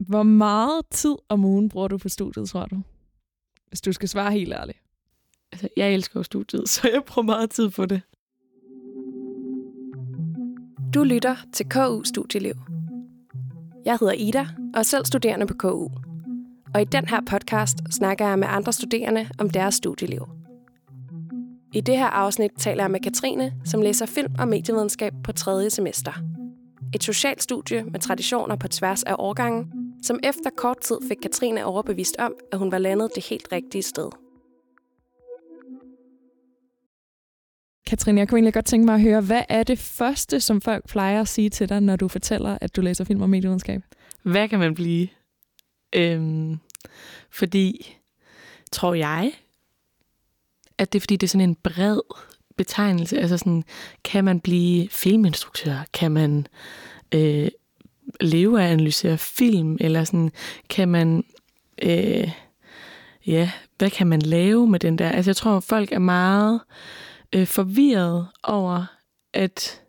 Hvor meget tid om ugen bruger du på studiet, tror du? Hvis du skal svare helt ærligt. Altså, jeg elsker jo studiet, så jeg bruger meget tid på det. Du lytter til KU Studieliv. Jeg hedder Ida og er selv studerende på KU. Og i den her podcast snakker jeg med andre studerende om deres studieliv. I det her afsnit taler jeg med Katrine, som læser film og medievidenskab på tredje semester. Et socialt studie med traditioner på tværs af årgangen, som efter kort tid fik Katrine overbevist om, at hun var landet det helt rigtige sted. Katrine, jeg kunne egentlig godt tænke mig at høre, hvad er det første, som folk plejer at sige til dig, når du fortæller, at du læser film og medievidenskab? Hvad kan man blive? Øhm, fordi, tror jeg, at det er fordi, det er sådan en bred betegnelse. Altså sådan, kan man blive filminstruktør? Kan man øh, leve af at analysere film? Eller sådan, kan man... Øh, ja, hvad kan man lave med den der? Altså jeg tror, folk er meget øh, forvirret over, at,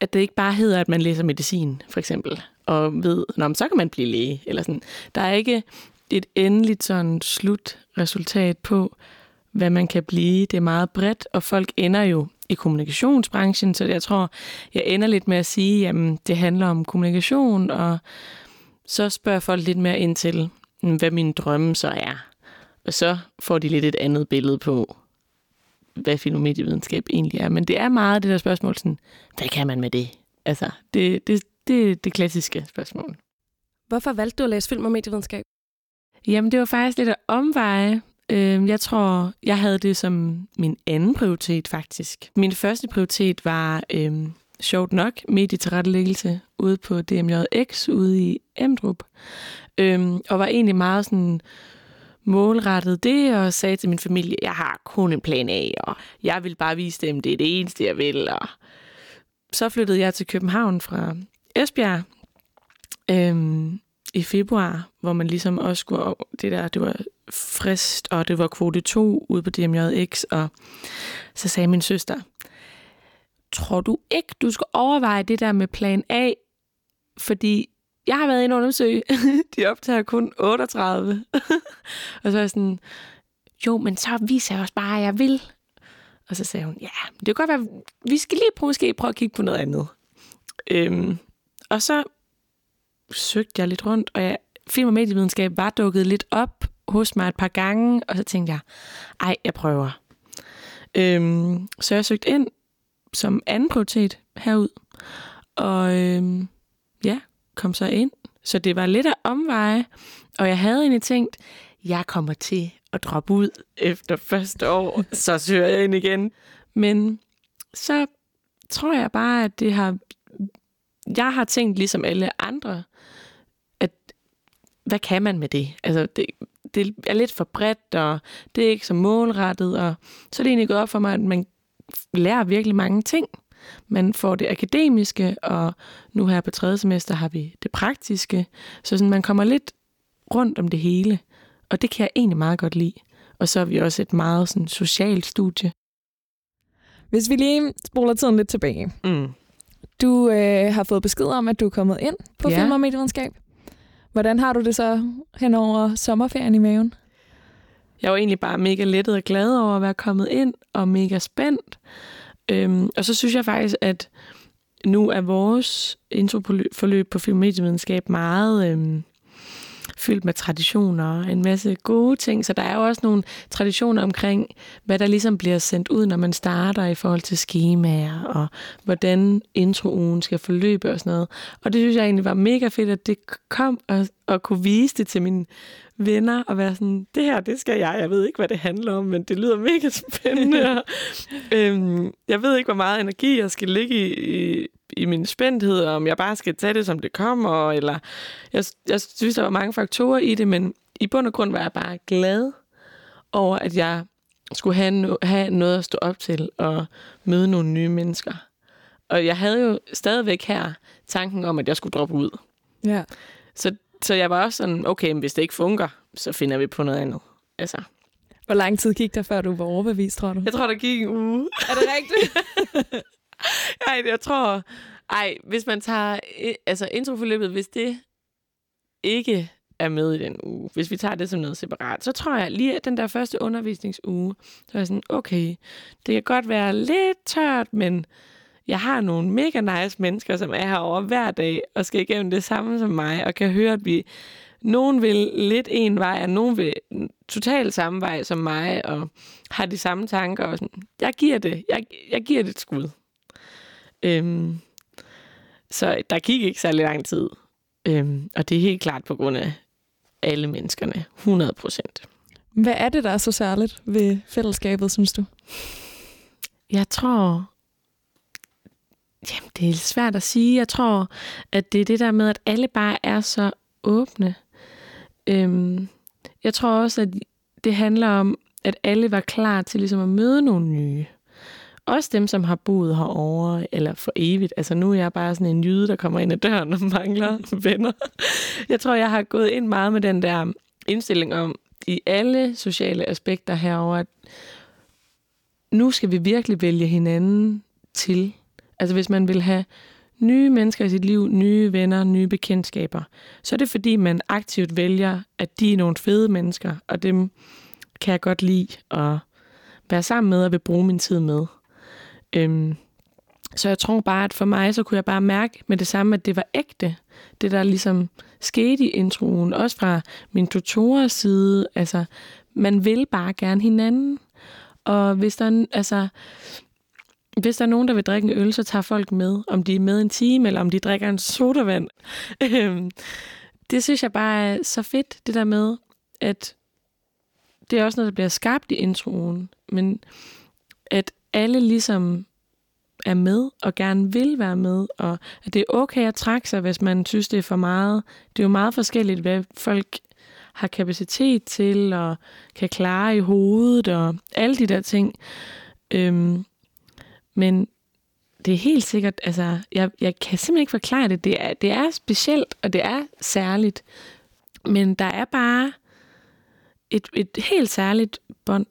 at det ikke bare hedder, at man læser medicin, for eksempel, og ved, Nå, så kan man blive læge. Eller sådan. Der er ikke et endeligt sådan slutresultat på, hvad man kan blive. Det er meget bredt, og folk ender jo i kommunikationsbranchen, så jeg tror, jeg ender lidt med at sige, at det handler om kommunikation, og så spørger folk lidt mere ind til, hvad min drømme så er. Og så får de lidt et andet billede på, hvad filmomedievidenskab egentlig er. Men det er meget det der spørgsmål, sådan, hvad kan man med det? Altså, det, det, det det klassiske spørgsmål. Hvorfor valgte du at læse film og medievidenskab? Jamen, det var faktisk lidt at omveje. Øh, jeg tror, jeg havde det som min anden prioritet, faktisk. Min første prioritet var, øh, sjovt nok, medietilrettelæggelse ude på DMJX ude i Emdrup. Øh, og var egentlig meget sådan målrettet det, og sagde til min familie, jeg har kun en plan A, og jeg vil bare vise dem, det er det eneste, jeg vil. Og så flyttede jeg til København fra Esbjerg øhm, i februar, hvor man ligesom også skulle, det der, det var frist, og det var kvote 2 ude på DMJX, og så sagde min søster, tror du ikke, du skal overveje det der med plan A, fordi jeg har været inde og undersøge. De optager kun 38. og så er jeg sådan, jo, men så viser jeg også bare, at jeg vil. Og så sagde hun, ja, det kan godt være, vi skal lige prøve, måske prøve at kigge på noget andet. Øhm, og så søgte jeg lidt rundt, og jeg, film- og medievidenskab var dukket lidt op hos mig et par gange, og så tænkte jeg, ej, jeg prøver. Øhm, så jeg søgte ind som anden prioritet herud, og øhm, ja, kom så ind. Så det var lidt af omveje, og jeg havde egentlig tænkt, jeg kommer til at droppe ud efter første år, så søger jeg ind igen. Men så tror jeg bare, at det har... Jeg har tænkt ligesom alle andre, at hvad kan man med det? Altså, det, det er lidt for bredt, og det er ikke så målrettet, og så er det egentlig gået op for mig, at man lærer virkelig mange ting. Man får det akademiske, og nu her på tredje semester har vi det praktiske. Så sådan, man kommer lidt rundt om det hele, og det kan jeg egentlig meget godt lide. Og så er vi også et meget sådan, socialt studie. Hvis vi lige spoler tiden lidt tilbage. Mm. Du øh, har fået besked om, at du er kommet ind på Ja. film og medievidenskab. Hvordan har du det så hen over sommerferien i maven? Jeg var egentlig bare mega lettet og glad over at være kommet ind, og mega spændt. Øhm, og så synes jeg faktisk, at nu er vores introforløb på filmmedievidenskab meget øhm, fyldt med traditioner og en masse gode ting. Så der er jo også nogle traditioner omkring, hvad der ligesom bliver sendt ud, når man starter i forhold til skemaer, og hvordan introen skal forløbe og sådan noget. Og det synes jeg egentlig var mega fedt, at det kom og, og kunne vise det til mine venner og være sådan, det her, det skal jeg. Jeg ved ikke, hvad det handler om, men det lyder mega spændende. Og, øhm, jeg ved ikke, hvor meget energi jeg skal ligge i, i, i min spændthed, om jeg bare skal tage det, som det kommer, eller jeg, jeg synes, der var mange faktorer i det, men i bund og grund var jeg bare glad over, at jeg skulle have, no- have noget at stå op til og møde nogle nye mennesker. Og jeg havde jo stadigvæk her tanken om, at jeg skulle droppe ud. Ja. Så, så jeg var også sådan, okay, men hvis det ikke fungerer, så finder vi på noget andet. Altså, Hvor lang tid gik der, før du var overbevist, tror du? jeg tror, der gik en uge. Er det rigtigt? Ej, jeg tror... Ej, hvis man tager øh, altså introforløbet, hvis det ikke er med i den uge, hvis vi tager det som noget separat, så tror jeg lige, at den der første undervisningsuge, så er jeg sådan, okay, det kan godt være lidt tørt, men jeg har nogle mega nice mennesker, som er herovre hver dag og skal igennem det samme som mig, og kan høre, at vi nogen vil lidt en vej, og nogen vil totalt samme vej som mig, og har de samme tanker. Og sådan. Jeg giver det. Jeg, jeg giver det et skud. Øhm, så der gik ikke særlig lang tid. Øhm, og det er helt klart på grund af alle menneskerne. 100 procent. Hvad er det, der er så særligt ved fællesskabet, synes du? Jeg tror... Jamen, det er svært at sige. Jeg tror, at det er det der med, at alle bare er så åbne. Øhm, jeg tror også, at det handler om, at alle var klar til ligesom at møde nogle nye. Også dem, som har boet herovre, eller for evigt. Altså nu er jeg bare sådan en jyde, der kommer ind ad døren og mangler venner. Jeg tror, jeg har gået ind meget med den der indstilling om, i alle sociale aspekter herover, at nu skal vi virkelig vælge hinanden til. Altså hvis man vil have nye mennesker i sit liv, nye venner, nye bekendtskaber, så er det fordi, man aktivt vælger, at de er nogle fede mennesker, og dem kan jeg godt lide at være sammen med og vil bruge min tid med. Øhm, så jeg tror bare, at for mig, så kunne jeg bare mærke med det samme, at det var ægte. Det, der ligesom skete i introen, også fra min tutorers side. Altså, man vil bare gerne hinanden. Og hvis der, altså, hvis der er nogen, der vil drikke en øl, så tager folk med. Om de er med en time, eller om de drikker en sodavand. Øhm, det synes jeg bare er så fedt, det der med, at det er også noget, der bliver skabt i introen. Men at alle ligesom er med og gerne vil være med, og at det er okay at trække sig, hvis man synes, det er for meget. Det er jo meget forskelligt, hvad folk har kapacitet til og kan klare i hovedet og alle de der ting. Øhm, men det er helt sikkert, altså, jeg, jeg kan simpelthen ikke forklare det. Det er, det er specielt, og det er særligt. Men der er bare et, et helt særligt bånd.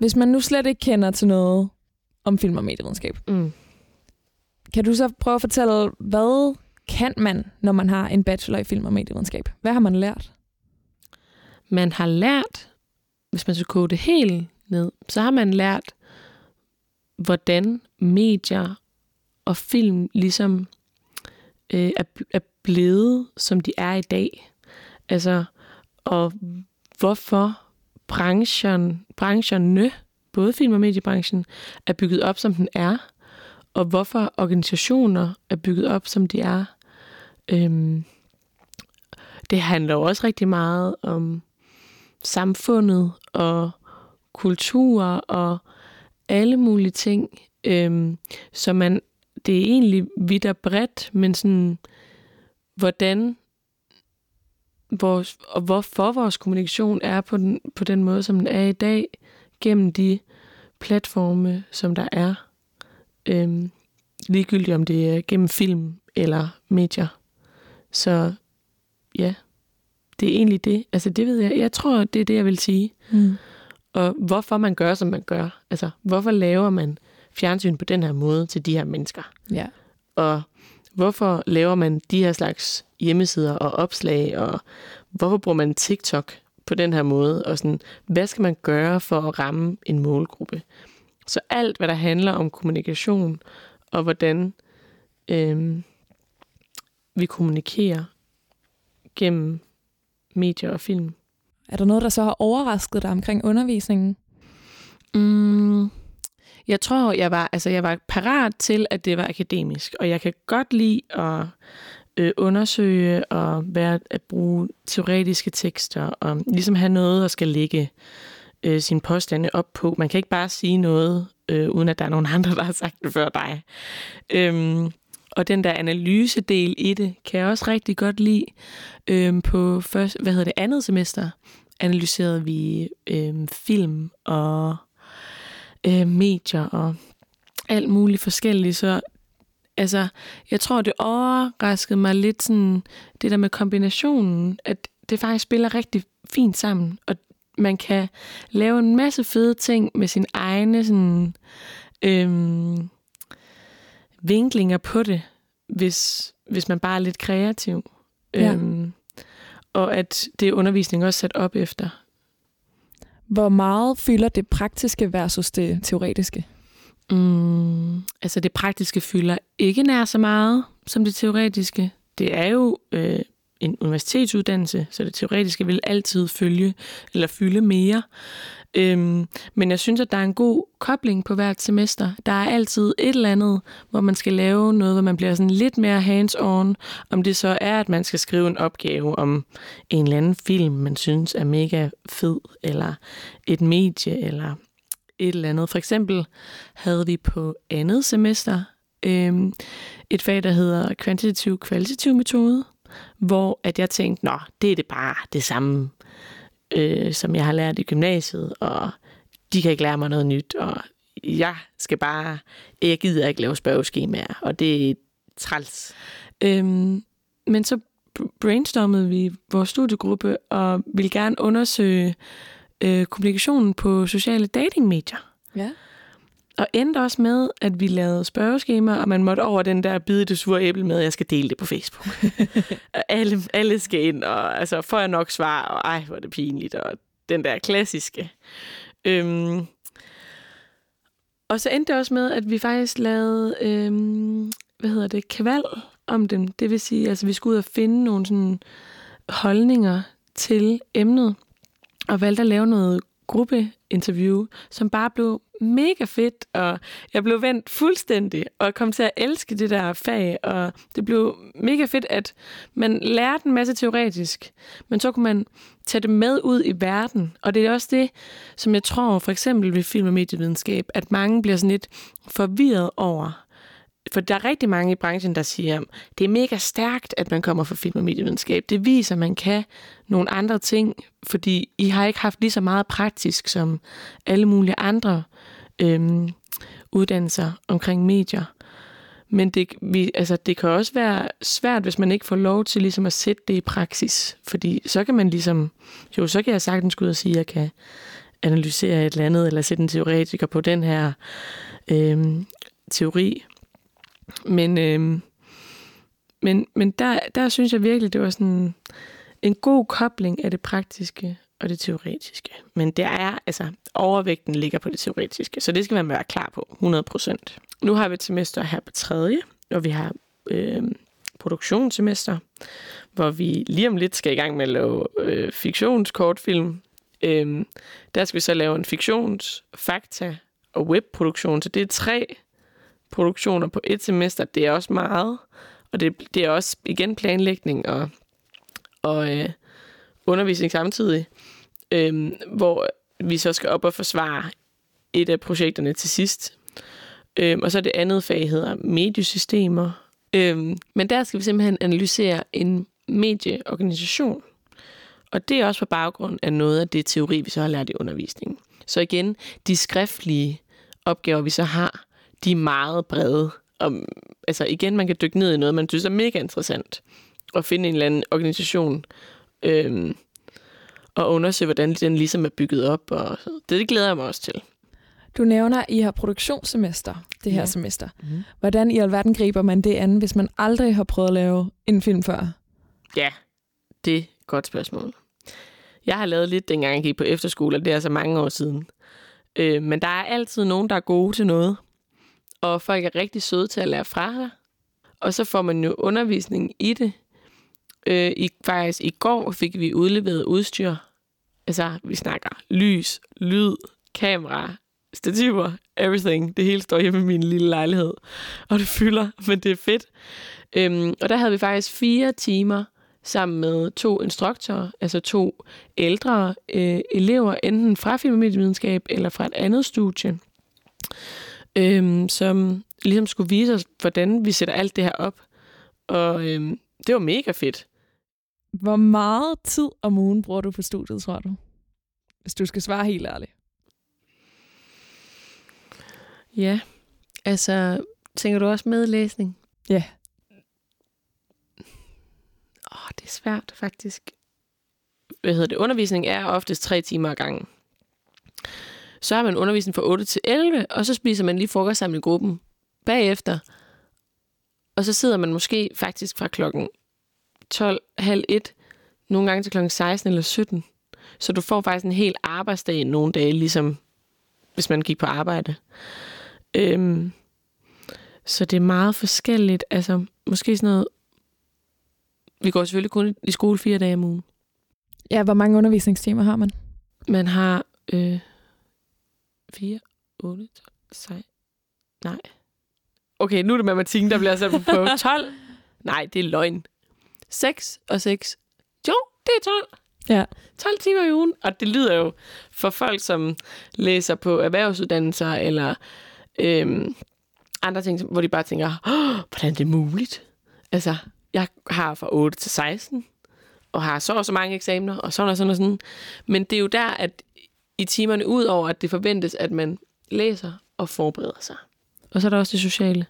Hvis man nu slet ikke kender til noget om film og medievidenskab, Mm. kan du så prøve at fortælle, hvad kan man, når man har en bachelor i film og medievidenskab? Hvad har man lært? Man har lært, hvis man skal koge det helt ned, så har man lært, hvordan medier og film ligesom øh, er, er blevet, som de er i dag. Altså, og hvorfor branchen, brancherne, både film- og mediebranchen, er bygget op, som den er, og hvorfor organisationer er bygget op, som de er. Øhm, det handler jo også rigtig meget om samfundet og kultur og alle mulige ting. Øhm, så man, det er egentlig vidt og bredt, men sådan, hvordan vores, og hvorfor vores kommunikation er på den, på den måde, som den er i dag, gennem de platforme, som der er. Øhm, ligegyldigt om det er gennem film eller medier. Så ja, det er egentlig det. Altså det ved jeg. Jeg tror, det er det, jeg vil sige. Mm. Og hvorfor man gør, som man gør. Altså, hvorfor laver man fjernsyn på den her måde til de her mennesker? Ja. Og hvorfor laver man de her slags hjemmesider og opslag, og hvorfor bruger man TikTok på den her måde? Og sådan, hvad skal man gøre for at ramme en målgruppe? Så alt, hvad der handler om kommunikation, og hvordan øhm, vi kommunikerer gennem medier og film. Er der noget, der så har overrasket dig omkring undervisningen? Mm, jeg tror, jeg var, altså, jeg var parat til, at det var akademisk, og jeg kan godt lide at øh, undersøge og være, at bruge teoretiske tekster, og ligesom have noget, at skal lægge øh, sine påstande op på. Man kan ikke bare sige noget, øh, uden at der er nogen andre, der har sagt det før dig. Øhm, og den der analysedel i det, kan jeg også rigtig godt lide. Øhm, på først, hvad hedder det, andet semester, analyserede vi øhm, film og øh, medier og alt muligt forskelligt. Så altså, jeg tror, det overraskede mig lidt sådan, det der med kombinationen, at det faktisk spiller rigtig fint sammen, og man kan lave en masse fede ting med sin egne sådan, øhm, vinklinger på det, hvis, hvis man bare er lidt kreativ. Ja. Øhm, og at det er undervisning også sat op efter. Hvor meget fylder det praktiske versus det teoretiske? Mm, altså det praktiske fylder ikke nær så meget som det teoretiske. Det er jo øh, en universitetsuddannelse, så det teoretiske vil altid følge eller fylde mere. Øhm, men jeg synes, at der er en god kobling på hvert semester. Der er altid et eller andet, hvor man skal lave noget, hvor man bliver sådan lidt mere hands-on. Om det så er, at man skal skrive en opgave om en eller anden film, man synes er mega fed, eller et medie, eller et eller andet. For eksempel havde vi på andet semester øhm, et fag, der hedder kvantitativ kvalitativ metode, hvor at jeg tænkte, nå, det er det bare det samme, øh, som jeg har lært i gymnasiet, og de kan ikke lære mig noget nyt, og jeg skal bare, jeg gider ikke lave spørgeskemaer, og det er træls. Øhm, men så brainstormede vi vores studiegruppe, og ville gerne undersøge øh, kommunikationen på sociale datingmedier. Ja. Og endte også med, at vi lavede spørgeskemaer, og man måtte over den der bide det sure æble med, at jeg skal dele det på Facebook. og alle, alle skal ind, og altså, får jeg nok svar, og ej, hvor er det pinligt, og den der klassiske. Øhm, og så endte det også med, at vi faktisk lavede, øhm, hvad hedder det, kval om dem. Det vil sige, altså vi skulle ud og finde nogle sådan holdninger til emnet, og valgte at lave noget gruppeinterview, som bare blev mega fedt, og jeg blev vendt fuldstændig, og kom til at elske det der fag, og det blev mega fedt, at man lærte en masse teoretisk, men så kunne man tage det med ud i verden, og det er også det, som jeg tror for eksempel ved film- og medievidenskab, at mange bliver sådan lidt forvirret over, for der er rigtig mange i branchen, der siger, det er mega stærkt, at man kommer fra film- og medievidenskab. Det viser, at man kan nogle andre ting, fordi I har ikke haft lige så meget praktisk som alle mulige andre øhm, uddannelser omkring medier. Men det, vi, altså, det kan også være svært, hvis man ikke får lov til ligesom at sætte det i praksis. Fordi så kan man ligesom, jo, så kan jeg sagtens gå ud og sige, at jeg kan analysere et eller andet, eller sætte en teoretiker på den her øhm, teori. Men, øhm, men, men der, der synes jeg virkelig, det var sådan en god kobling af det praktiske og det teoretiske. Men der er, altså, overvægten ligger på det teoretiske, så det skal man være klar på, 100%. Nu har vi et semester her på tredje, og vi har øh, produktionssemester, hvor vi lige om lidt skal i gang med at lave øh, fiktionskortfilm. Øh, der skal vi så lave en fiktions, fakta og webproduktion, så det er tre produktioner på et semester. Det er også meget, og det, det er også igen planlægning og, og øh, undervisning samtidig, øh, hvor vi så skal op og forsvare et af projekterne til sidst. Øh, og så det andet fag hedder mediesystemer. Øh, men der skal vi simpelthen analysere en medieorganisation. Og det er også på baggrund af noget af det teori, vi så har lært i undervisningen. Så igen, de skriftlige opgaver, vi så har, de er meget brede. Og, altså igen, man kan dykke ned i noget, man synes er mega interessant. Og finde en eller anden organisation, øhm, og undersøge, hvordan den ligesom er bygget op. Og det, det glæder jeg mig også til. Du nævner, at I har produktionssemester det her Ja. semester. Mm. Hvordan i alverden griber man det an, hvis man aldrig har prøvet at lave en film før? Ja, det er et godt spørgsmål. Jeg har lavet lidt, dengang jeg gik på efterskole, og det er så mange år siden. Øh, men der er altid nogen, der er gode til noget. Og folk er rigtig søde til at lære fra sig. Og så får man jo undervisning i det. Øh, i, faktisk i går fik vi udleveret udstyr. Altså, vi snakker lys, lyd, kamera, stativer, everything. Det hele står hjemme i min lille lejlighed. Og det fylder, men det er fedt. Øhm, og der havde vi faktisk fire timer sammen med to instruktører, altså to ældre øh, elever, enten fra film- og medievidenskab eller fra et andet studie, øhm, som ligesom skulle vise os, hvordan vi sætter alt det her op. Og øhm, det var mega fedt. Hvor meget tid om ugen bruger du på studiet, tror du? Hvis du skal svare helt ærligt. Ja, altså, tænker du også medlæsning? Ja. Åh, det er svært faktisk. Hvad hedder det? Undervisning er oftest tre timer ad gangen. Så har man undervisning fra 8 til 11, og så spiser man lige frokost sammen i gruppen bagefter. Og så sidder man måske faktisk fra klokken 12, halv 1, nogle gange til klokken 16 eller 17. Så du får faktisk en hel arbejdsdag nogle dage, ligesom hvis man gik på arbejde. Øhm, så det er meget forskelligt. Altså, måske sådan noget... Vi går selvfølgelig kun i skole fire dage om ugen. Ja, hvor mange undervisningstimer har man? Man har øh, 4, 8, 12, 16... Nej. Okay, nu er det matematikken, der bliver sat på prøve. 12? Nej, det er løgn. 6 og 6. Jo, det er 12. Ja. 12 timer i ugen. Og det lyder jo for folk, som læser på erhvervsuddannelser eller øhm, andre ting, hvor de bare tænker, Åh, hvordan er det muligt? Altså, jeg har fra 8 til 16, og har så og så mange eksamener, og sådan og sådan og sådan. Men det er jo der, at i timerne, ud over at det forventes, at man læser og forbereder sig. Og så er der også det sociale.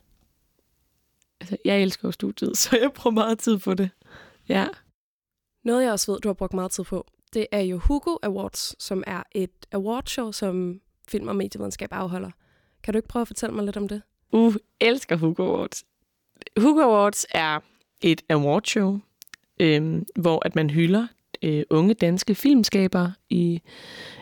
Altså, jeg elsker jo studiet, så jeg bruger meget tid på det. Ja. Noget, jeg også ved, du har brugt meget tid på, det er jo Hugo Awards, som er et awardshow, som film- og medievidenskab afholder. Kan du ikke prøve at fortælle mig lidt om det? Uh, elsker Hugo Awards. Hugo Awards er et awardshow, øh, hvor at man hylder øh, unge danske filmskabere i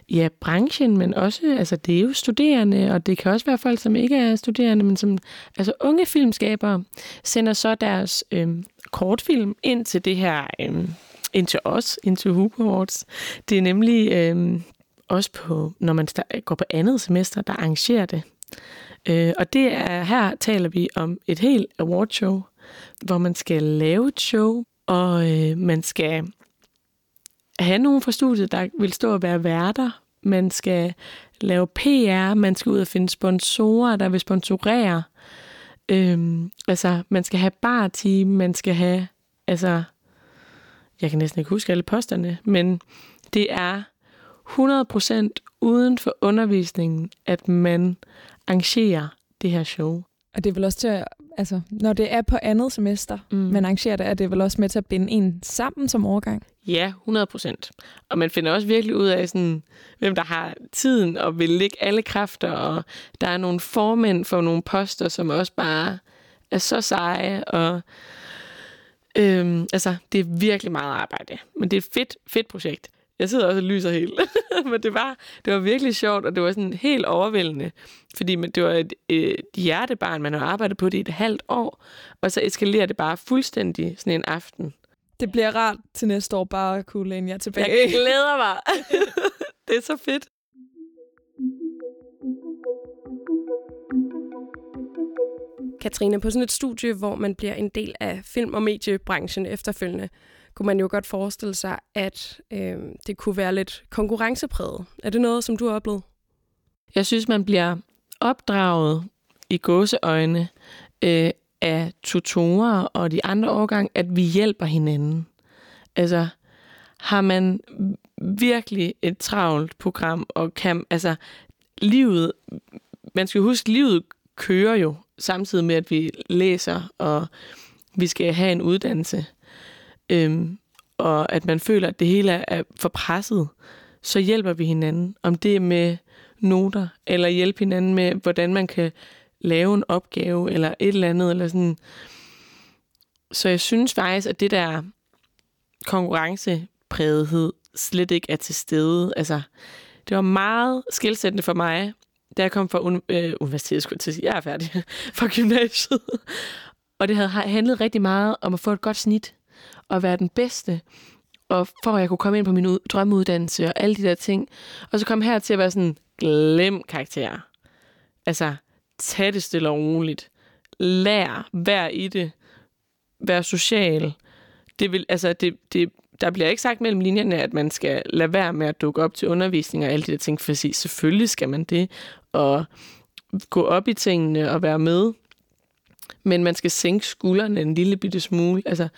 ja, branchen, men også, altså det er jo studerende, og det kan også være folk, som ikke er studerende, men som, altså unge filmskabere, sender så deres øh, kortfilm ind til det her, øh, ind til os, ind til Hugo Awards. Det er nemlig øh, også på, når man går på andet semester, der arrangerer det. Øh, og det er, her taler vi om et helt awardshow, hvor man skal lave et show, og øh, man skal have nogen fra studiet, der vil stå og være værter. Man skal lave PR, man skal ud og finde sponsorer, der vil sponsorere. Øhm, altså, man skal have barteam, man skal have, altså, jeg kan næsten ikke huske alle posterne, men det er 100% uden for undervisningen, at man arrangerer det her show. Og det er vel også til at, altså, når det er på andet semester, mm. man arrangerer det, er det vel også med til at binde en sammen som overgang? Ja, 100 procent. Og man finder også virkelig ud af, sådan, hvem der har tiden og vil lægge alle kræfter, og der er nogle formænd for nogle poster, som også bare er så seje, og øhm, altså, det er virkelig meget arbejde. Men det er et fedt, fedt projekt. Jeg sidder også og lyser helt. Men det var, det var virkelig sjovt, og det var sådan helt overvældende. Fordi det var et, et hjertebarn, man har arbejdet på det i et halvt år, og så eskalerer det bare fuldstændig sådan en aften. Det bliver rart til næste år bare at kunne læne jer tilbage. Jeg glæder mig. det er så fedt. Katrine, på sådan et studie, hvor man bliver en del af film- og mediebranchen efterfølgende, kunne man jo godt forestille sig, at øh, det kunne være lidt konkurrencepræget. Er det noget, som du har oplevet? Jeg synes, man bliver opdraget i gåseøjne øh, af tutorer og de andre årgang, at vi hjælper hinanden. Altså, har man virkelig et travlt program, og kan, altså, livet, man skal huske, livet kører jo, samtidig med, at vi læser, og vi skal have en uddannelse, øhm, og at man føler, at det hele er for presset, så hjælper vi hinanden. Om det er med noter, eller hjælpe hinanden med, hvordan man kan lave en opgave, eller et eller andet, eller sådan. Så jeg synes faktisk, at det der konkurrenceprægethed slet ikke er til stede. Altså, det var meget skilsættende for mig, da jeg kom fra un- øh, universitetet, skulle jeg til at sige, jeg er færdig, fra gymnasiet. Og det havde handlet rigtig meget om at få et godt snit, og være den bedste, og for at jeg kunne komme ind på min ud- drømmeuddannelse og alle de der ting. Og så kom her til at være sådan, glem karakterer. Altså, tag det stille og roligt. Lær, vær i det. Vær social. Det vil, altså, det, det, der bliver ikke sagt mellem linjerne, at man skal lade være med at dukke op til undervisning og alle de der ting, for at sige, selvfølgelig skal man det, og gå op i tingene og være med. Men man skal sænke skuldrene en lille bitte smule. Altså,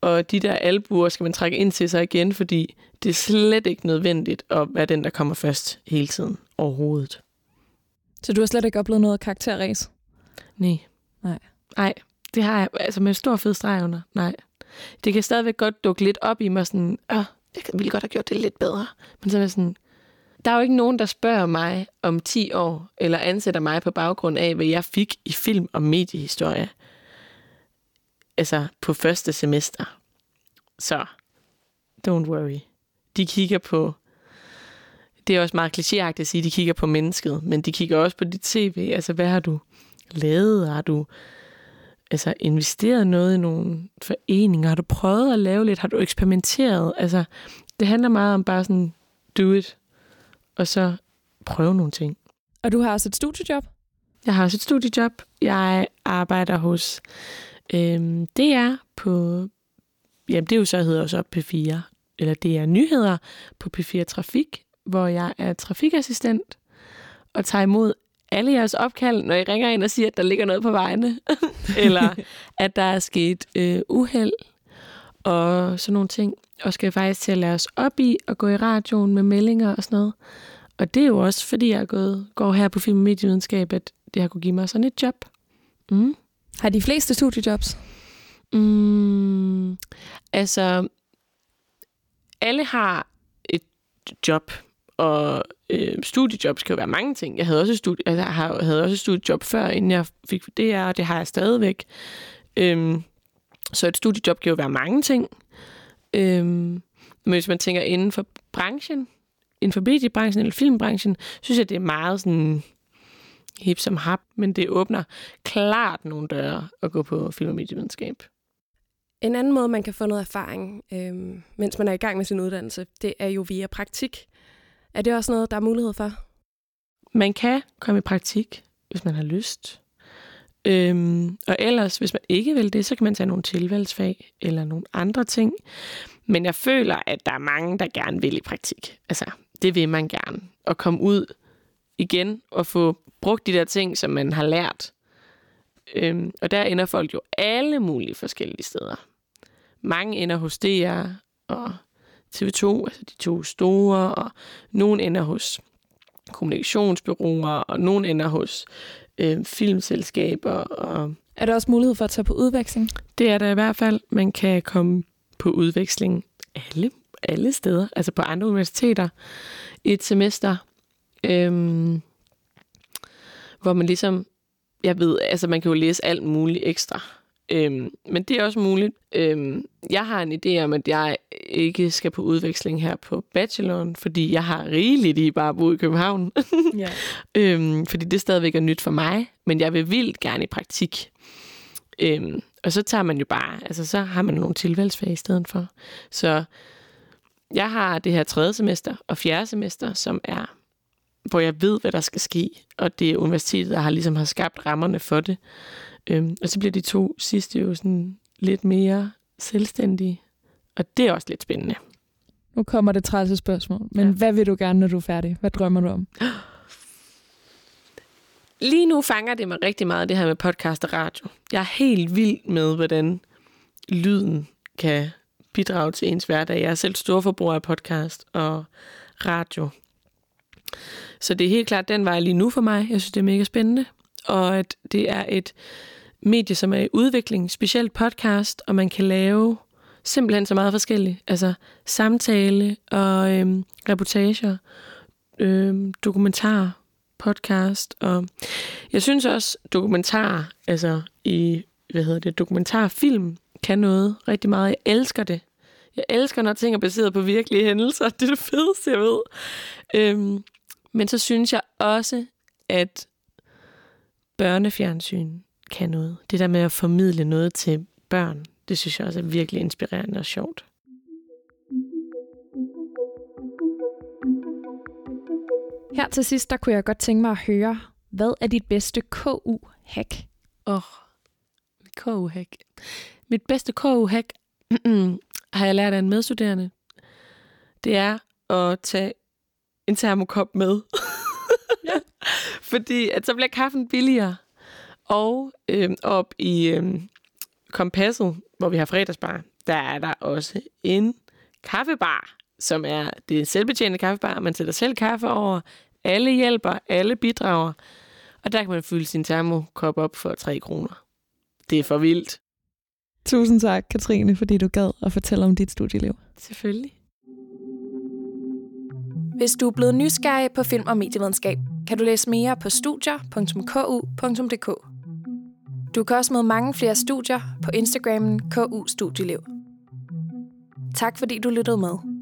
og de der albuer skal man trække ind til sig igen, fordi det er slet ikke nødvendigt at være den, der kommer først hele tiden overhovedet. Så du har slet ikke oplevet noget karakterræs? Nej. Nej. Nej, det har jeg altså med stor fed streg under. Nej. Det kan stadigvæk godt dukke lidt op i mig sådan, Åh, jeg ville godt have gjort det lidt bedre. Men så er sådan, der er jo ikke nogen, der spørger mig om 10 år, eller ansætter mig på baggrund af, hvad jeg fik i film og mediehistorie. Altså på første semester. Så don't worry. De kigger på, det er også meget klichéagtigt at sige, de kigger på mennesket, men de kigger også på dit CV. Altså, hvad har du lavet? Har du altså, investeret noget i nogle foreninger? Har du prøvet at lave lidt? Har du eksperimenteret? Altså, det handler meget om bare sådan, do it, og så prøve nogle ting. Og du har også et studiejob? Jeg har også et studiejob. Jeg arbejder hos øhm, det er på, jamen det er jo så hedder også P4, eller det er nyheder på P4 Trafik, hvor jeg er trafikassistent og tager imod alle jeres opkald, når I ringer ind og siger, at der ligger noget på vejene, eller at der er sket øh, uheld og sådan nogle ting. Og skal faktisk til at lade os op i og gå i radioen med meldinger og sådan noget. Og det er jo også, fordi jeg er gået, går her på film- og medievidenskab, at det har kunne give mig sådan et job. Mm. Har de fleste studiejobs? Mm, altså, alle har et job, og øh, studiejobs kan jo være mange ting. Jeg havde også et, studie, altså, jeg havde også et studiejob før, inden jeg fik det og det har jeg stadigvæk. Øhm, så et studiejob kan jo være mange ting. Øhm, men hvis man tænker inden for branchen, inden for mediebranchen eller filmbranchen, synes jeg, det er meget sådan hip som hap, men det åbner klart nogle døre at gå på film- og medievidenskab. En anden måde, man kan få noget erfaring, øh, mens man er i gang med sin uddannelse, det er jo via praktik. Er det også noget, der er mulighed for? Man kan komme i praktik, hvis man har lyst. Øhm, og ellers, hvis man ikke vil det, så kan man tage nogle tilvalgsfag eller nogle andre ting. Men jeg føler, at der er mange, der gerne vil i praktik. Altså, det vil man gerne. At komme ud igen og få brugt de der ting, som man har lært. Øhm, og der ender folk jo alle mulige forskellige steder. Mange ender hos DR og TV2, altså de to store, og nogen ender hos kommunikationsbyråer, og nogen ender hos øh, filmselskaber. Og er der også mulighed for at tage på udveksling? Det er der i hvert fald. Man kan komme på udveksling alle, alle steder, altså på andre universiteter i et semester, øhm, hvor man ligesom, jeg ved, altså man kan jo læse alt muligt ekstra. Øhm, men det er også muligt. Øhm, jeg har en idé om, at jeg ikke skal på udveksling her på bacheloren, fordi jeg har rigeligt i bare at bo i København. ja. øhm, fordi det stadigvæk er nyt for mig, men jeg vil vildt gerne i praktik. Øhm, og så tager man jo bare, altså så har man nogle tilvalgsfag i stedet for. Så jeg har det her tredje semester og fjerde semester, som er, hvor jeg ved, hvad der skal ske, og det er universitetet, der har ligesom har skabt rammerne for det. Øhm, og så bliver de to sidste jo sådan lidt mere selvstændige, og det er også lidt spændende. Nu kommer det trælse spørgsmål, men ja. hvad vil du gerne, når du er færdig? Hvad drømmer du om? Lige nu fanger det mig rigtig meget, det her med podcast og radio. Jeg er helt vild med, hvordan lyden kan bidrage til ens hverdag. Jeg er selv stor forbruger af podcast og radio. Så det er helt klart den vej lige nu for mig. Jeg synes, det er mega spændende. Og at det er et medie, som er i udvikling, specielt podcast, og man kan lave simpelthen så meget forskelligt. Altså samtale og øhm, reportager, øhm, dokumentar, podcast. Og jeg synes også, dokumentar, altså i, hvad hedder det, dokumentarfilm, kan noget rigtig meget. Jeg elsker det. Jeg elsker, når ting er baseret på virkelige hændelser. Det er det fedeste, jeg ved. Øhm, men så synes jeg også, at børnefjernsyn kan noget. Det der med at formidle noget til børn, det synes jeg også er virkelig inspirerende og sjovt. Her til sidst, der kunne jeg godt tænke mig at høre, hvad er dit bedste KU-hack? Åh, oh, KU-hack. Mit bedste KU-hack har jeg lært af en medstuderende. Det er at tage en termokop med. ja. Fordi at så bliver kaffen billigere. Og øh, op i øh, kompasset, hvor vi har fredagsbar, der er der også en kaffebar, som er det selvbetjente kaffebar. Man sætter selv kaffe over. Alle hjælper, alle bidrager. Og der kan man fylde sin termokop op for 3 kroner. Det er for vildt. Tusind tak, Katrine, fordi du gad at fortælle om dit studieliv. Selvfølgelig. Hvis du er blevet nysgerrig på film og medievidenskab, kan du læse mere på studier.ku.dk. Du kan også møde mange flere studier på Instagramen KU Studieliv. Tak fordi du lyttede med.